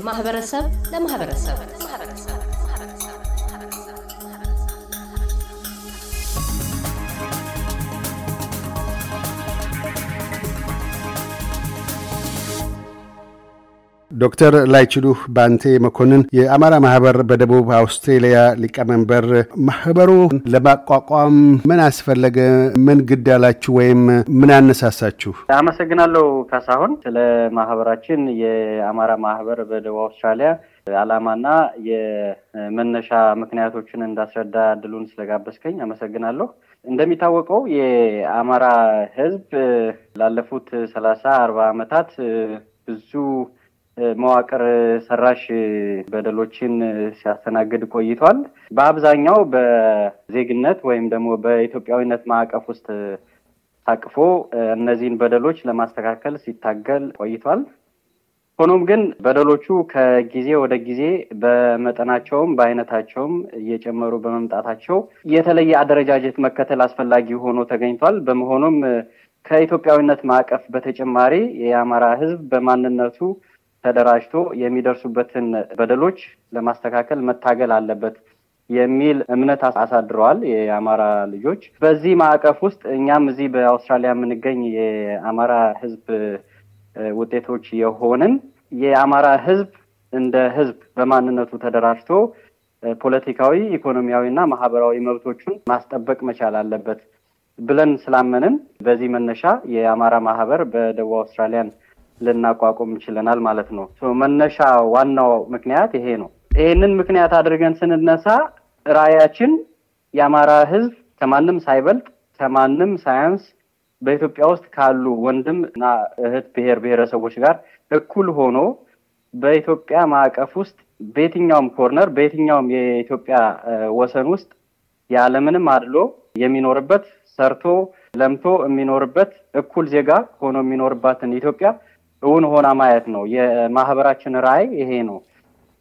ከማህበረሰብ ለማህበረሰብ ዶክተር ላይችሉ ባንቴ መኮንን የአማራ ማህበር በደቡብ አውስትሬሊያ ሊቀመንበር፣ ማህበሩ ለማቋቋም ምን አስፈለገ? ምን ግድ አላችሁ? ወይም ምን አነሳሳችሁ? አመሰግናለሁ ካሳሁን። ስለ ማህበራችን የአማራ ማህበር በደቡብ አውስትራሊያ ዓላማና የመነሻ ምክንያቶችን እንዳስረዳ እድሉን ስለጋበዝከኝ አመሰግናለሁ። እንደሚታወቀው የአማራ ሕዝብ ላለፉት ሰላሳ አርባ ዓመታት ብዙ መዋቅር ሰራሽ በደሎችን ሲያስተናግድ ቆይቷል። በአብዛኛው በዜግነት ወይም ደግሞ በኢትዮጵያዊነት ማዕቀፍ ውስጥ ታቅፎ እነዚህን በደሎች ለማስተካከል ሲታገል ቆይቷል። ሆኖም ግን በደሎቹ ከጊዜ ወደ ጊዜ በመጠናቸውም በአይነታቸውም እየጨመሩ በመምጣታቸው የተለየ አደረጃጀት መከተል አስፈላጊ ሆኖ ተገኝቷል። በመሆኑም ከኢትዮጵያዊነት ማዕቀፍ በተጨማሪ የአማራ ሕዝብ በማንነቱ ተደራጅቶ የሚደርሱበትን በደሎች ለማስተካከል መታገል አለበት የሚል እምነት አሳድረዋል የአማራ ልጆች። በዚህ ማዕቀፍ ውስጥ እኛም እዚህ በአውስትራሊያ የምንገኝ የአማራ ህዝብ ውጤቶች የሆንን የአማራ ህዝብ እንደ ህዝብ በማንነቱ ተደራጅቶ ፖለቲካዊ፣ ኢኮኖሚያዊ እና ማህበራዊ መብቶቹን ማስጠበቅ መቻል አለበት ብለን ስላመንን በዚህ መነሻ የአማራ ማህበር በደቡብ አውስትራሊያን ልናቋቁም ችለናል ማለት ነው። መነሻ ዋናው ምክንያት ይሄ ነው። ይህንን ምክንያት አድርገን ስንነሳ ራዕያችን የአማራ ህዝብ ከማንም ሳይበልጥ ከማንም ሳያንስ በኢትዮጵያ ውስጥ ካሉ ወንድም እና እህት ብሔር ብሔረሰቦች ጋር እኩል ሆኖ በኢትዮጵያ ማዕቀፍ ውስጥ በየትኛውም ኮርነር በየትኛውም የኢትዮጵያ ወሰን ውስጥ ያለምንም አድሎ የሚኖርበት ሰርቶ ለምቶ የሚኖርበት እኩል ዜጋ ሆኖ የሚኖርባትን ኢትዮጵያ እውን ሆና ማየት ነው። የማህበራችን ራዕይ ይሄ ነው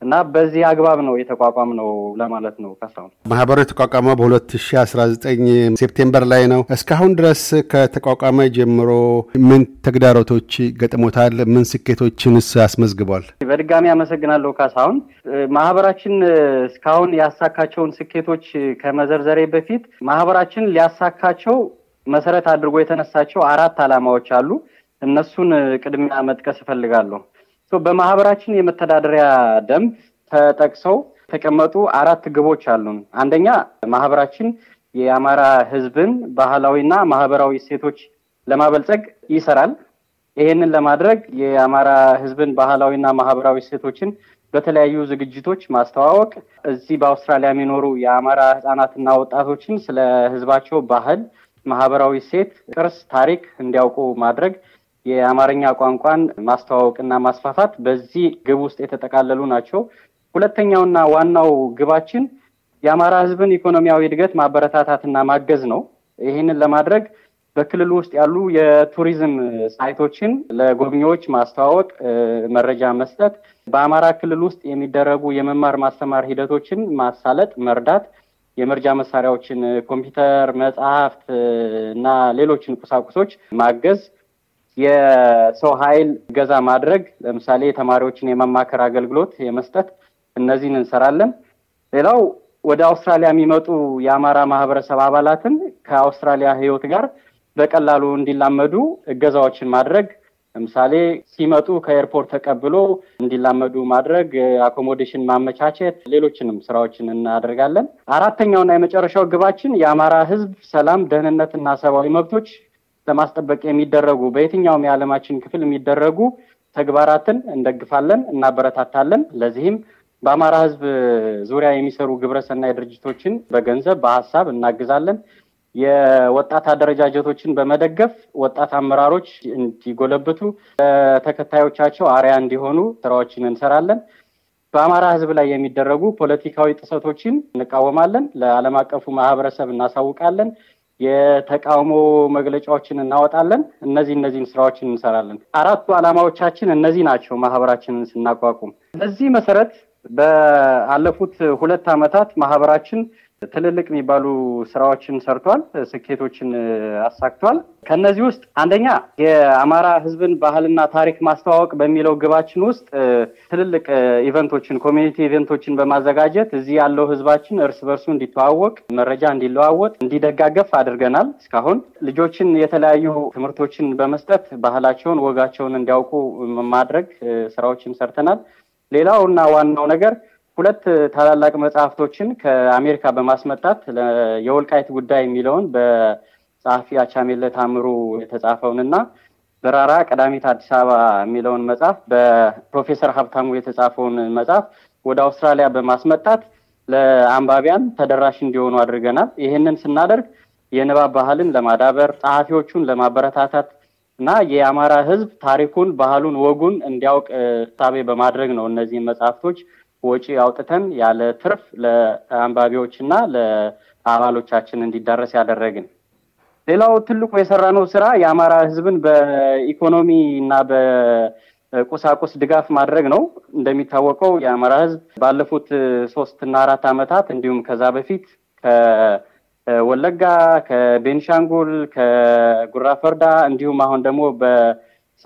እና በዚህ አግባብ ነው የተቋቋም ነው ለማለት ነው። ካሳሁን ማህበሩ የተቋቋመው በ2019 September ላይ ነው። እስካሁን ድረስ ከተቋቋመ ጀምሮ ምን ተግዳሮቶች ገጥሞታል? ምን ስኬቶችንስ አስመዝግቧል? በድጋሚ አመሰግናለሁ ካሳሁን። ማህበራችን እስካሁን ያሳካቸውን ስኬቶች ከመዘርዘሬ በፊት ማህበራችን ሊያሳካቸው መሰረት አድርጎ የተነሳቸው አራት ዓላማዎች አሉ። እነሱን ቅድሚያ መጥቀስ እፈልጋለሁ። በማህበራችን የመተዳደሪያ ደንብ ተጠቅሰው የተቀመጡ አራት ግቦች አሉን። አንደኛ ማህበራችን የአማራ ሕዝብን ባህላዊና ማህበራዊ እሴቶች ለማበልጸግ ይሰራል። ይሄንን ለማድረግ የአማራ ሕዝብን ባህላዊና ማህበራዊ እሴቶችን በተለያዩ ዝግጅቶች ማስተዋወቅ፣ እዚህ በአውስትራሊያ የሚኖሩ የአማራ ህጻናትና ወጣቶችን ስለ ሕዝባቸው ባህል፣ ማህበራዊ እሴት፣ ቅርስ፣ ታሪክ እንዲያውቁ ማድረግ የአማርኛ ቋንቋን ማስተዋወቅና ማስፋፋት በዚህ ግብ ውስጥ የተጠቃለሉ ናቸው። ሁለተኛውና ዋናው ግባችን የአማራ ህዝብን ኢኮኖሚያዊ እድገት ማበረታታትና ማገዝ ነው። ይህንን ለማድረግ በክልሉ ውስጥ ያሉ የቱሪዝም ሳይቶችን ለጎብኚዎች ማስተዋወቅ፣ መረጃ መስጠት፣ በአማራ ክልል ውስጥ የሚደረጉ የመማር ማስተማር ሂደቶችን ማሳለጥ፣ መርዳት፣ የመርጃ መሳሪያዎችን ኮምፒውተር፣ መጽሐፍት እና ሌሎችን ቁሳቁሶች ማገዝ የሰው ኃይል ገዛ ማድረግ ለምሳሌ ተማሪዎችን የማማከር አገልግሎት የመስጠት እነዚህን እንሰራለን። ሌላው ወደ አውስትራሊያ የሚመጡ የአማራ ማህበረሰብ አባላትን ከአውስትራሊያ ህይወት ጋር በቀላሉ እንዲላመዱ እገዛዎችን ማድረግ ለምሳሌ ሲመጡ ከኤርፖርት ተቀብሎ እንዲላመዱ ማድረግ፣ አኮሞዴሽን ማመቻቸት፣ ሌሎችንም ስራዎችን እናደርጋለን። አራተኛውና የመጨረሻው ግባችን የአማራ ህዝብ ሰላም፣ ደህንነትና ሰብአዊ መብቶች ለማስጠበቅ የሚደረጉ በየትኛውም የዓለማችን ክፍል የሚደረጉ ተግባራትን እንደግፋለን፣ እናበረታታለን። ለዚህም በአማራ ህዝብ ዙሪያ የሚሰሩ ግብረሰናይ ድርጅቶችን በገንዘብ በሀሳብ እናግዛለን። የወጣት አደረጃጀቶችን በመደገፍ ወጣት አመራሮች እንዲጎለብቱ፣ ለተከታዮቻቸው አርያ እንዲሆኑ ስራዎችን እንሰራለን። በአማራ ህዝብ ላይ የሚደረጉ ፖለቲካዊ ጥሰቶችን እንቃወማለን። ለዓለም አቀፉ ማህበረሰብ እናሳውቃለን። የተቃውሞ መግለጫዎችን እናወጣለን። እነዚህ እነዚህን ስራዎችን እንሰራለን። አራቱ ዓላማዎቻችን እነዚህ ናቸው። ማህበራችንን ስናቋቁም በዚህ መሰረት በአለፉት ሁለት ዓመታት ማህበራችን ትልልቅ የሚባሉ ስራዎችን ሰርቷል፣ ስኬቶችን አሳክቷል። ከነዚህ ውስጥ አንደኛ የአማራ ሕዝብን ባህልና ታሪክ ማስተዋወቅ በሚለው ግባችን ውስጥ ትልልቅ event ኦችን community event ኦችን በማዘጋጀት እዚህ ያለው ሕዝባችን እርስ በርሱ እንዲተዋወቅ፣ መረጃ እንዲለዋወጥ፣ እንዲደጋገፍ አድርገናል። እስካሁን ልጆችን የተለያዩ ትምህርቶችን በመስጠት ባህላቸውን፣ ወጋቸውን እንዲያውቁ ማድረግ ስራዎችን ሰርተናል። ሌላው እና ዋናው ነገር ሁለት ታላላቅ መጽሐፍቶችን ከአሜሪካ በማስመጣት የወልቃይት ጉዳይ የሚለውን በጸሐፊ አቻሜለ ታምሩ የተጻፈውንና በራራ ቀዳሚት አዲስ አበባ የሚለውን መጽሐፍ በፕሮፌሰር ሀብታሙ የተጻፈውን መጽሐፍ ወደ አውስትራሊያ በማስመጣት ለአንባቢያን ተደራሽ እንዲሆኑ አድርገናል። ይህንን ስናደርግ የንባብ ባህልን ለማዳበር ጸሐፊዎቹን ለማበረታታት እና የአማራ ሕዝብ ታሪኩን፣ ባህሉን፣ ወጉን እንዲያውቅ ሳቤ በማድረግ ነው እነዚህን መጽሐፍቶች ወጪ አውጥተን ያለ ትርፍ ለአንባቢዎች እና ለአባሎቻችን እንዲዳረስ ያደረግን። ሌላው ትልቁ የሰራነው ስራ የአማራ ህዝብን በኢኮኖሚ እና በቁሳቁስ ድጋፍ ማድረግ ነው። እንደሚታወቀው የአማራ ህዝብ ባለፉት ሶስት እና አራት ዓመታት እንዲሁም ከዛ በፊት ከወለጋ፣ ከቤንሻንጉል፣ ከጉራ ፈርዳ እንዲሁም አሁን ደግሞ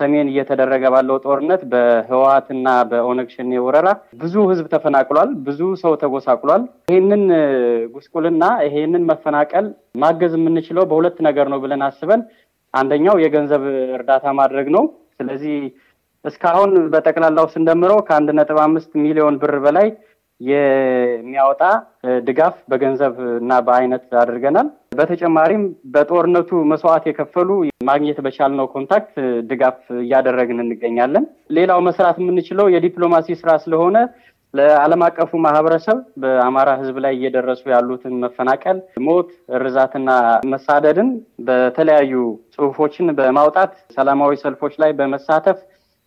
ሰሜን እየተደረገ ባለው ጦርነት በህወሀትና በኦነግ ሸኔ ወረራ ብዙ ህዝብ ተፈናቅሏል። ብዙ ሰው ተጎሳቅሏል። ይህንን ጉስቁልና ይሄንን መፈናቀል ማገዝ የምንችለው በሁለት ነገር ነው ብለን አስበን አንደኛው የገንዘብ እርዳታ ማድረግ ነው። ስለዚህ እስካሁን በጠቅላላው ስንደምረው ከአንድ ነጥብ አምስት ሚሊዮን ብር በላይ የሚያወጣ ድጋፍ በገንዘብ እና በአይነት አድርገናል። በተጨማሪም በጦርነቱ መስዋዕት የከፈሉ ማግኘት በቻልነው contact ድጋፍ እያደረግን እንገኛለን። ሌላው መስራት የምንችለው የዲፕሎማሲ ስራ ስለሆነ ለዓለም አቀፉ ማህበረሰብ በአማራ ህዝብ ላይ እየደረሱ ያሉትን መፈናቀል፣ ሞት፣ እርዛትና መሳደድን በተለያዩ ጽሁፎችን በማውጣት ሰላማዊ ሰልፎች ላይ በመሳተፍ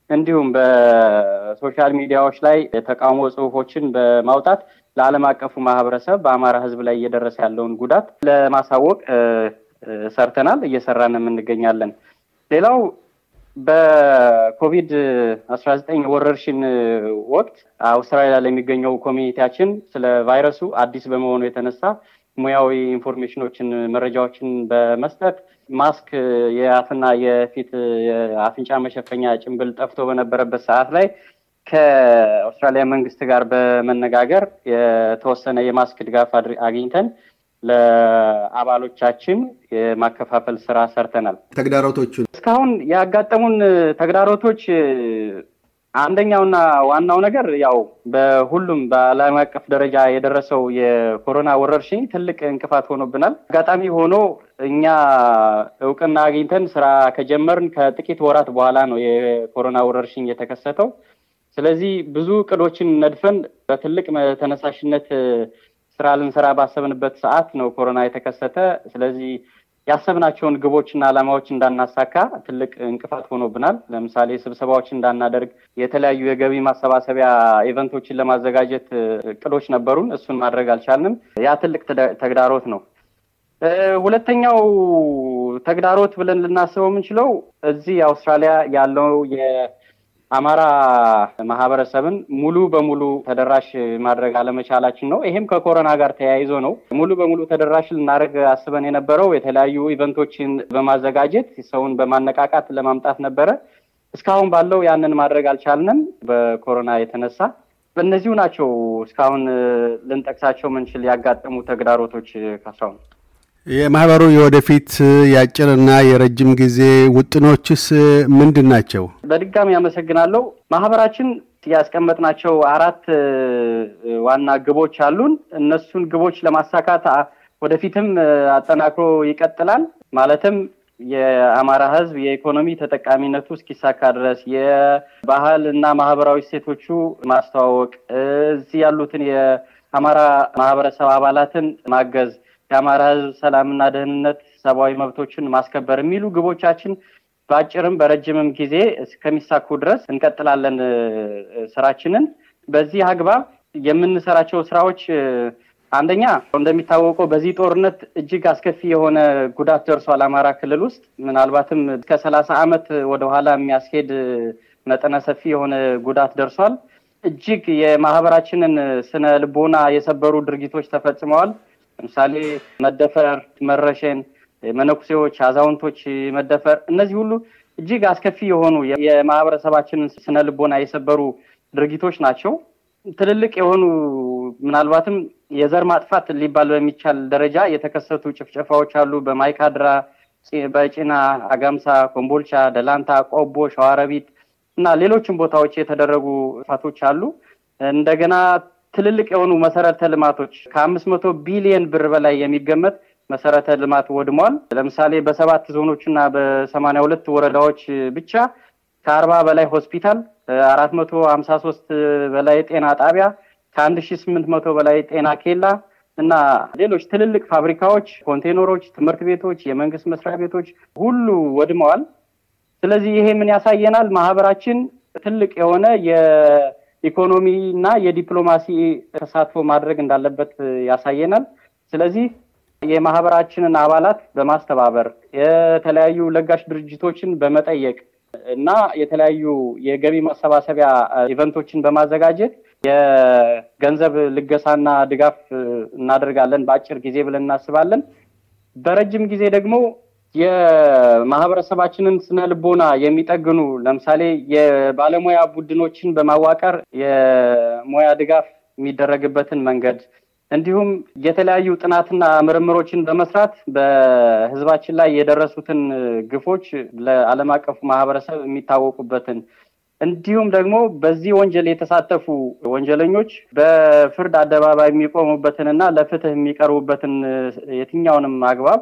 እንዲሁም በ social media ዎች ላይ የተቃውሞ ጽሁፎችን በማውጣት ለዓለም አቀፉ ማህበረሰብ በአማራ ህዝብ ላይ እየደረሰ ያለውን ጉዳት ለማሳወቅ ሰርተናል፣ እየሰራንም እንገኛለን። ሌላው በኮቪድ አስራ ዘጠኝ ወረርሽኝ ወቅት አውስትራሊያ ለሚገኘው community ያችን ስለ ቫይረሱ አዲስ በመሆኑ የተነሳ ሙያዊ information ኦችን፣ መረጃዎችን በመስጠት ማስክ የአፍና የፊት የአፍንጫ መሸፈኛ ጭንብል ጠፍቶ በነበረበት ሰዓት ላይ ከአውስትራሊያ መንግስት ጋር በመነጋገር የተወሰነ የማስክ ድጋፍ አግኝተን ለአባሎቻችን የማከፋፈል ስራ ሰርተናል። ተግዳሮቶቹ እስካሁን ያጋጠሙን ተግዳሮቶች አንደኛውና ዋናው ነገር ያው በሁሉም በዓለም አቀፍ ደረጃ የደረሰው የኮሮና ወረርሽኝ ትልቅ እንቅፋት ሆኖብናል። አጋጣሚ ሆኖ እኛ እውቅና አግኝተን ስራ ከጀመርን ከጥቂት ወራት በኋላ ነው የኮሮና ወረርሽኝ የተከሰተው። ስለዚህ ብዙ እቅዶችን ነድፈን በትልቅ ተነሳሽነት ስራ ልንሰራ ባሰብንበት ሰዓት ነው ኮሮና የተከሰተ። ስለዚህ ያሰብናቸውን ግቦችና ዓላማዎች እንዳናሳካ ትልቅ እንቅፋት ሆኖብናል። ለምሳሌ ስብሰባዎች እንዳናደርግ፣ የተለያዩ የገቢ ማሰባሰቢያ event ኦችን ለማዘጋጀት እቅዶች ነበሩን። እሱን ማድረግ አልቻልንም። ያ ትልቅ ተግዳሮት ነው። ሁለተኛው ተግዳሮት ብለን ልናስበው የምንችለው እዚህ አውስትራሊያ ያለው የአማራ ማህበረሰብን ሙሉ በሙሉ ተደራሽ ማድረግ አለመቻላችን ነው። ይሄም ከኮሮና ጋር ተያይዞ ነው። ሙሉ በሙሉ ተደራሽ ልናደርግ አስበን የነበረው የተለያዩ event ኦችን በማዘጋጀት ሰውን በማነቃቃት ለማምጣት ነበረ። እስካሁን ባለው ያንን ማድረግ አልቻልንም በኮሮና የተነሳ። በእነዚሁ ናቸው እስካሁን ልንጠቅሳቸው ምንችል ያጋጠሙ ተግዳሮቶች ካሳሁን። የማህበሩ የወደፊት የአጭርና የረጅም ጊዜ ውጥኖችስ ምንድን ናቸው? በድጋሚ አመሰግናለሁ። ማህበራችን ያስቀመጥናቸው አራት ዋና ግቦች አሉን። እነሱን ግቦች ለማሳካት ወደፊትም አጠናክሮ ይቀጥላል። ማለትም የአማራ ሕዝብ የኢኮኖሚ ተጠቃሚነቱ እስኪሳካ ድረስ የባህል እና ማህበራዊ እሴቶቹ ማስተዋወቅ፣ እዚህ ያሉትን የአማራ ማህበረሰብ አባላትን ማገዝ የአማራ ህዝብ ሰላምና ደህንነት፣ ሰብአዊ መብቶችን ማስከበር የሚሉ ግቦቻችን በአጭርም በረጅምም ጊዜ እስከሚሳኩ ድረስ እንቀጥላለን ስራችንን። በዚህ አግባብ የምንሰራቸው ስራዎች አንደኛ እንደሚታወቀው በዚህ ጦርነት እጅግ አስከፊ የሆነ ጉዳት ደርሷል አማራ ክልል ውስጥ ምናልባትም እስከ ሰላሳ ዓመት ወደኋላ የሚያስሄድ መጠነ ሰፊ የሆነ ጉዳት ደርሷል። እጅግ የማህበራችንን ስነ ልቦና የሰበሩ ድርጊቶች ተፈጽመዋል። ለምሳሌ መደፈር፣ መረሸን፣ መነኩሴዎች፣ አዛውንቶች መደፈር፣ እነዚህ ሁሉ እጅግ አስከፊ የሆኑ የማህበረሰባችንን ስነ ልቦና የሰበሩ ድርጊቶች ናቸው። ትልልቅ የሆኑ ምናልባትም የዘር ማጥፋት ሊባል በሚቻል ደረጃ የተከሰቱ ጭፍጨፋዎች አሉ። በማይካድራ፣ በጭና፣ አጋምሳ፣ ኮምቦልቻ፣ ደላንታ፣ ቆቦ፣ ሸዋረቢት እና ሌሎችም ቦታዎች የተደረጉ ጥፋቶች አሉ። እንደገና ትልልቅ የሆኑ መሰረተ ልማቶች ከአምስት መቶ ቢሊየን ብር በላይ የሚገመት መሰረተ ልማት ወድሟል። ለምሳሌ በሰባት ዞኖች እና በሰማንያ ሁለት ወረዳዎች ብቻ ከአርባ በላይ ሆስፒታል፣ አራት መቶ ሀምሳ ሶስት በላይ ጤና ጣቢያ፣ ከአንድ ሺ ስምንት መቶ በላይ ጤና ኬላ እና ሌሎች ትልልቅ ፋብሪካዎች፣ ኮንቴነሮች፣ ትምህርት ቤቶች፣ የመንግስት መስሪያ ቤቶች ሁሉ ወድመዋል። ስለዚህ ይሄ ምን ያሳየናል? ማህበራችን ትልቅ የሆነ የኢኮኖሚ እና የዲፕሎማሲ ተሳትፎ ማድረግ እንዳለበት ያሳየናል። ስለዚህ የማህበራችንን አባላት በማስተባበር የተለያዩ ለጋሽ ድርጅቶችን በመጠየቅ እና የተለያዩ የገቢ ማሰባሰቢያ event ኦችን በማዘጋጀት የገንዘብ ልገሳና ድጋፍ እናደርጋለን በአጭር ጊዜ ብለን እናስባለን። በረጅም ጊዜ ደግሞ የማህበረሰባችንን ስነ ልቦና የሚጠግኑ ለምሳሌ የባለሙያ ቡድኖችን በማዋቀር የሙያ ድጋፍ የሚደረግበትን መንገድ እንዲሁም የተለያዩ ጥናትና ምርምሮችን በመስራት በሕዝባችን ላይ የደረሱትን ግፎች ለዓለም አቀፉ ማህበረሰብ የሚታወቁበትን እንዲሁም ደግሞ በዚህ ወንጀል የተሳተፉ ወንጀለኞች በፍርድ አደባባይ የሚቆሙበትንና ለፍትህ የሚቀርቡበትን የትኛውንም አግባብ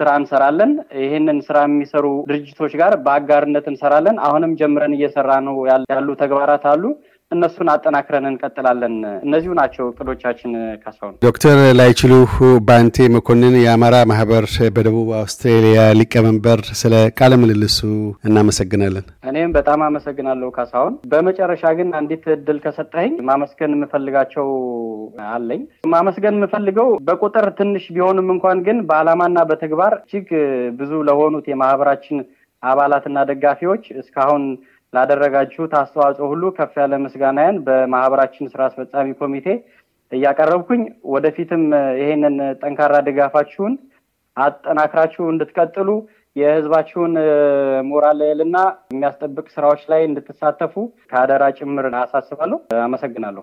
ስራ እንሰራለን። ይህንን ስራ የሚሰሩ ድርጅቶች ጋር በአጋርነት እንሰራለን። አሁንም ጀምረን እየሰራ ነው ያሉ ተግባራት አሉ። እነሱን አጠናክረን እንቀጥላለን። እነዚሁ ናቸው እቅዶቻችን። ካሳሁን ዶክተር ላይችሉ ባንቴ መኮንን የአማራ ማህበር በደቡብ አውስትሬሊያ ሊቀመንበር፣ ስለ ቃለ ምልልሱ እናመሰግናለን። እኔም በጣም አመሰግናለሁ ካሳሁን። በመጨረሻ ግን አንዲት እድል ከሰጠኸኝ ማመስገን የምፈልጋቸው አለኝ። ማመስገን የምፈልገው በቁጥር ትንሽ ቢሆንም እንኳን ግን በዓላማና በተግባር እጅግ ብዙ ለሆኑት የማህበራችን አባላትና ደጋፊዎች እስካሁን ላደረጋችሁት አስተዋጽኦ ሁሉ ከፍ ያለ ምስጋናዬን በማህበራችን ስራ አስፈጻሚ ኮሚቴ እያቀረብኩኝ ወደፊትም ይሄንን ጠንካራ ድጋፋችሁን አጠናክራችሁ እንድትቀጥሉ የህዝባችሁን ሞራል ልዕልና የሚያስጠብቅ ስራዎች ላይ እንድትሳተፉ ከአደራ ጭምር አሳስባለሁ። አመሰግናለሁ።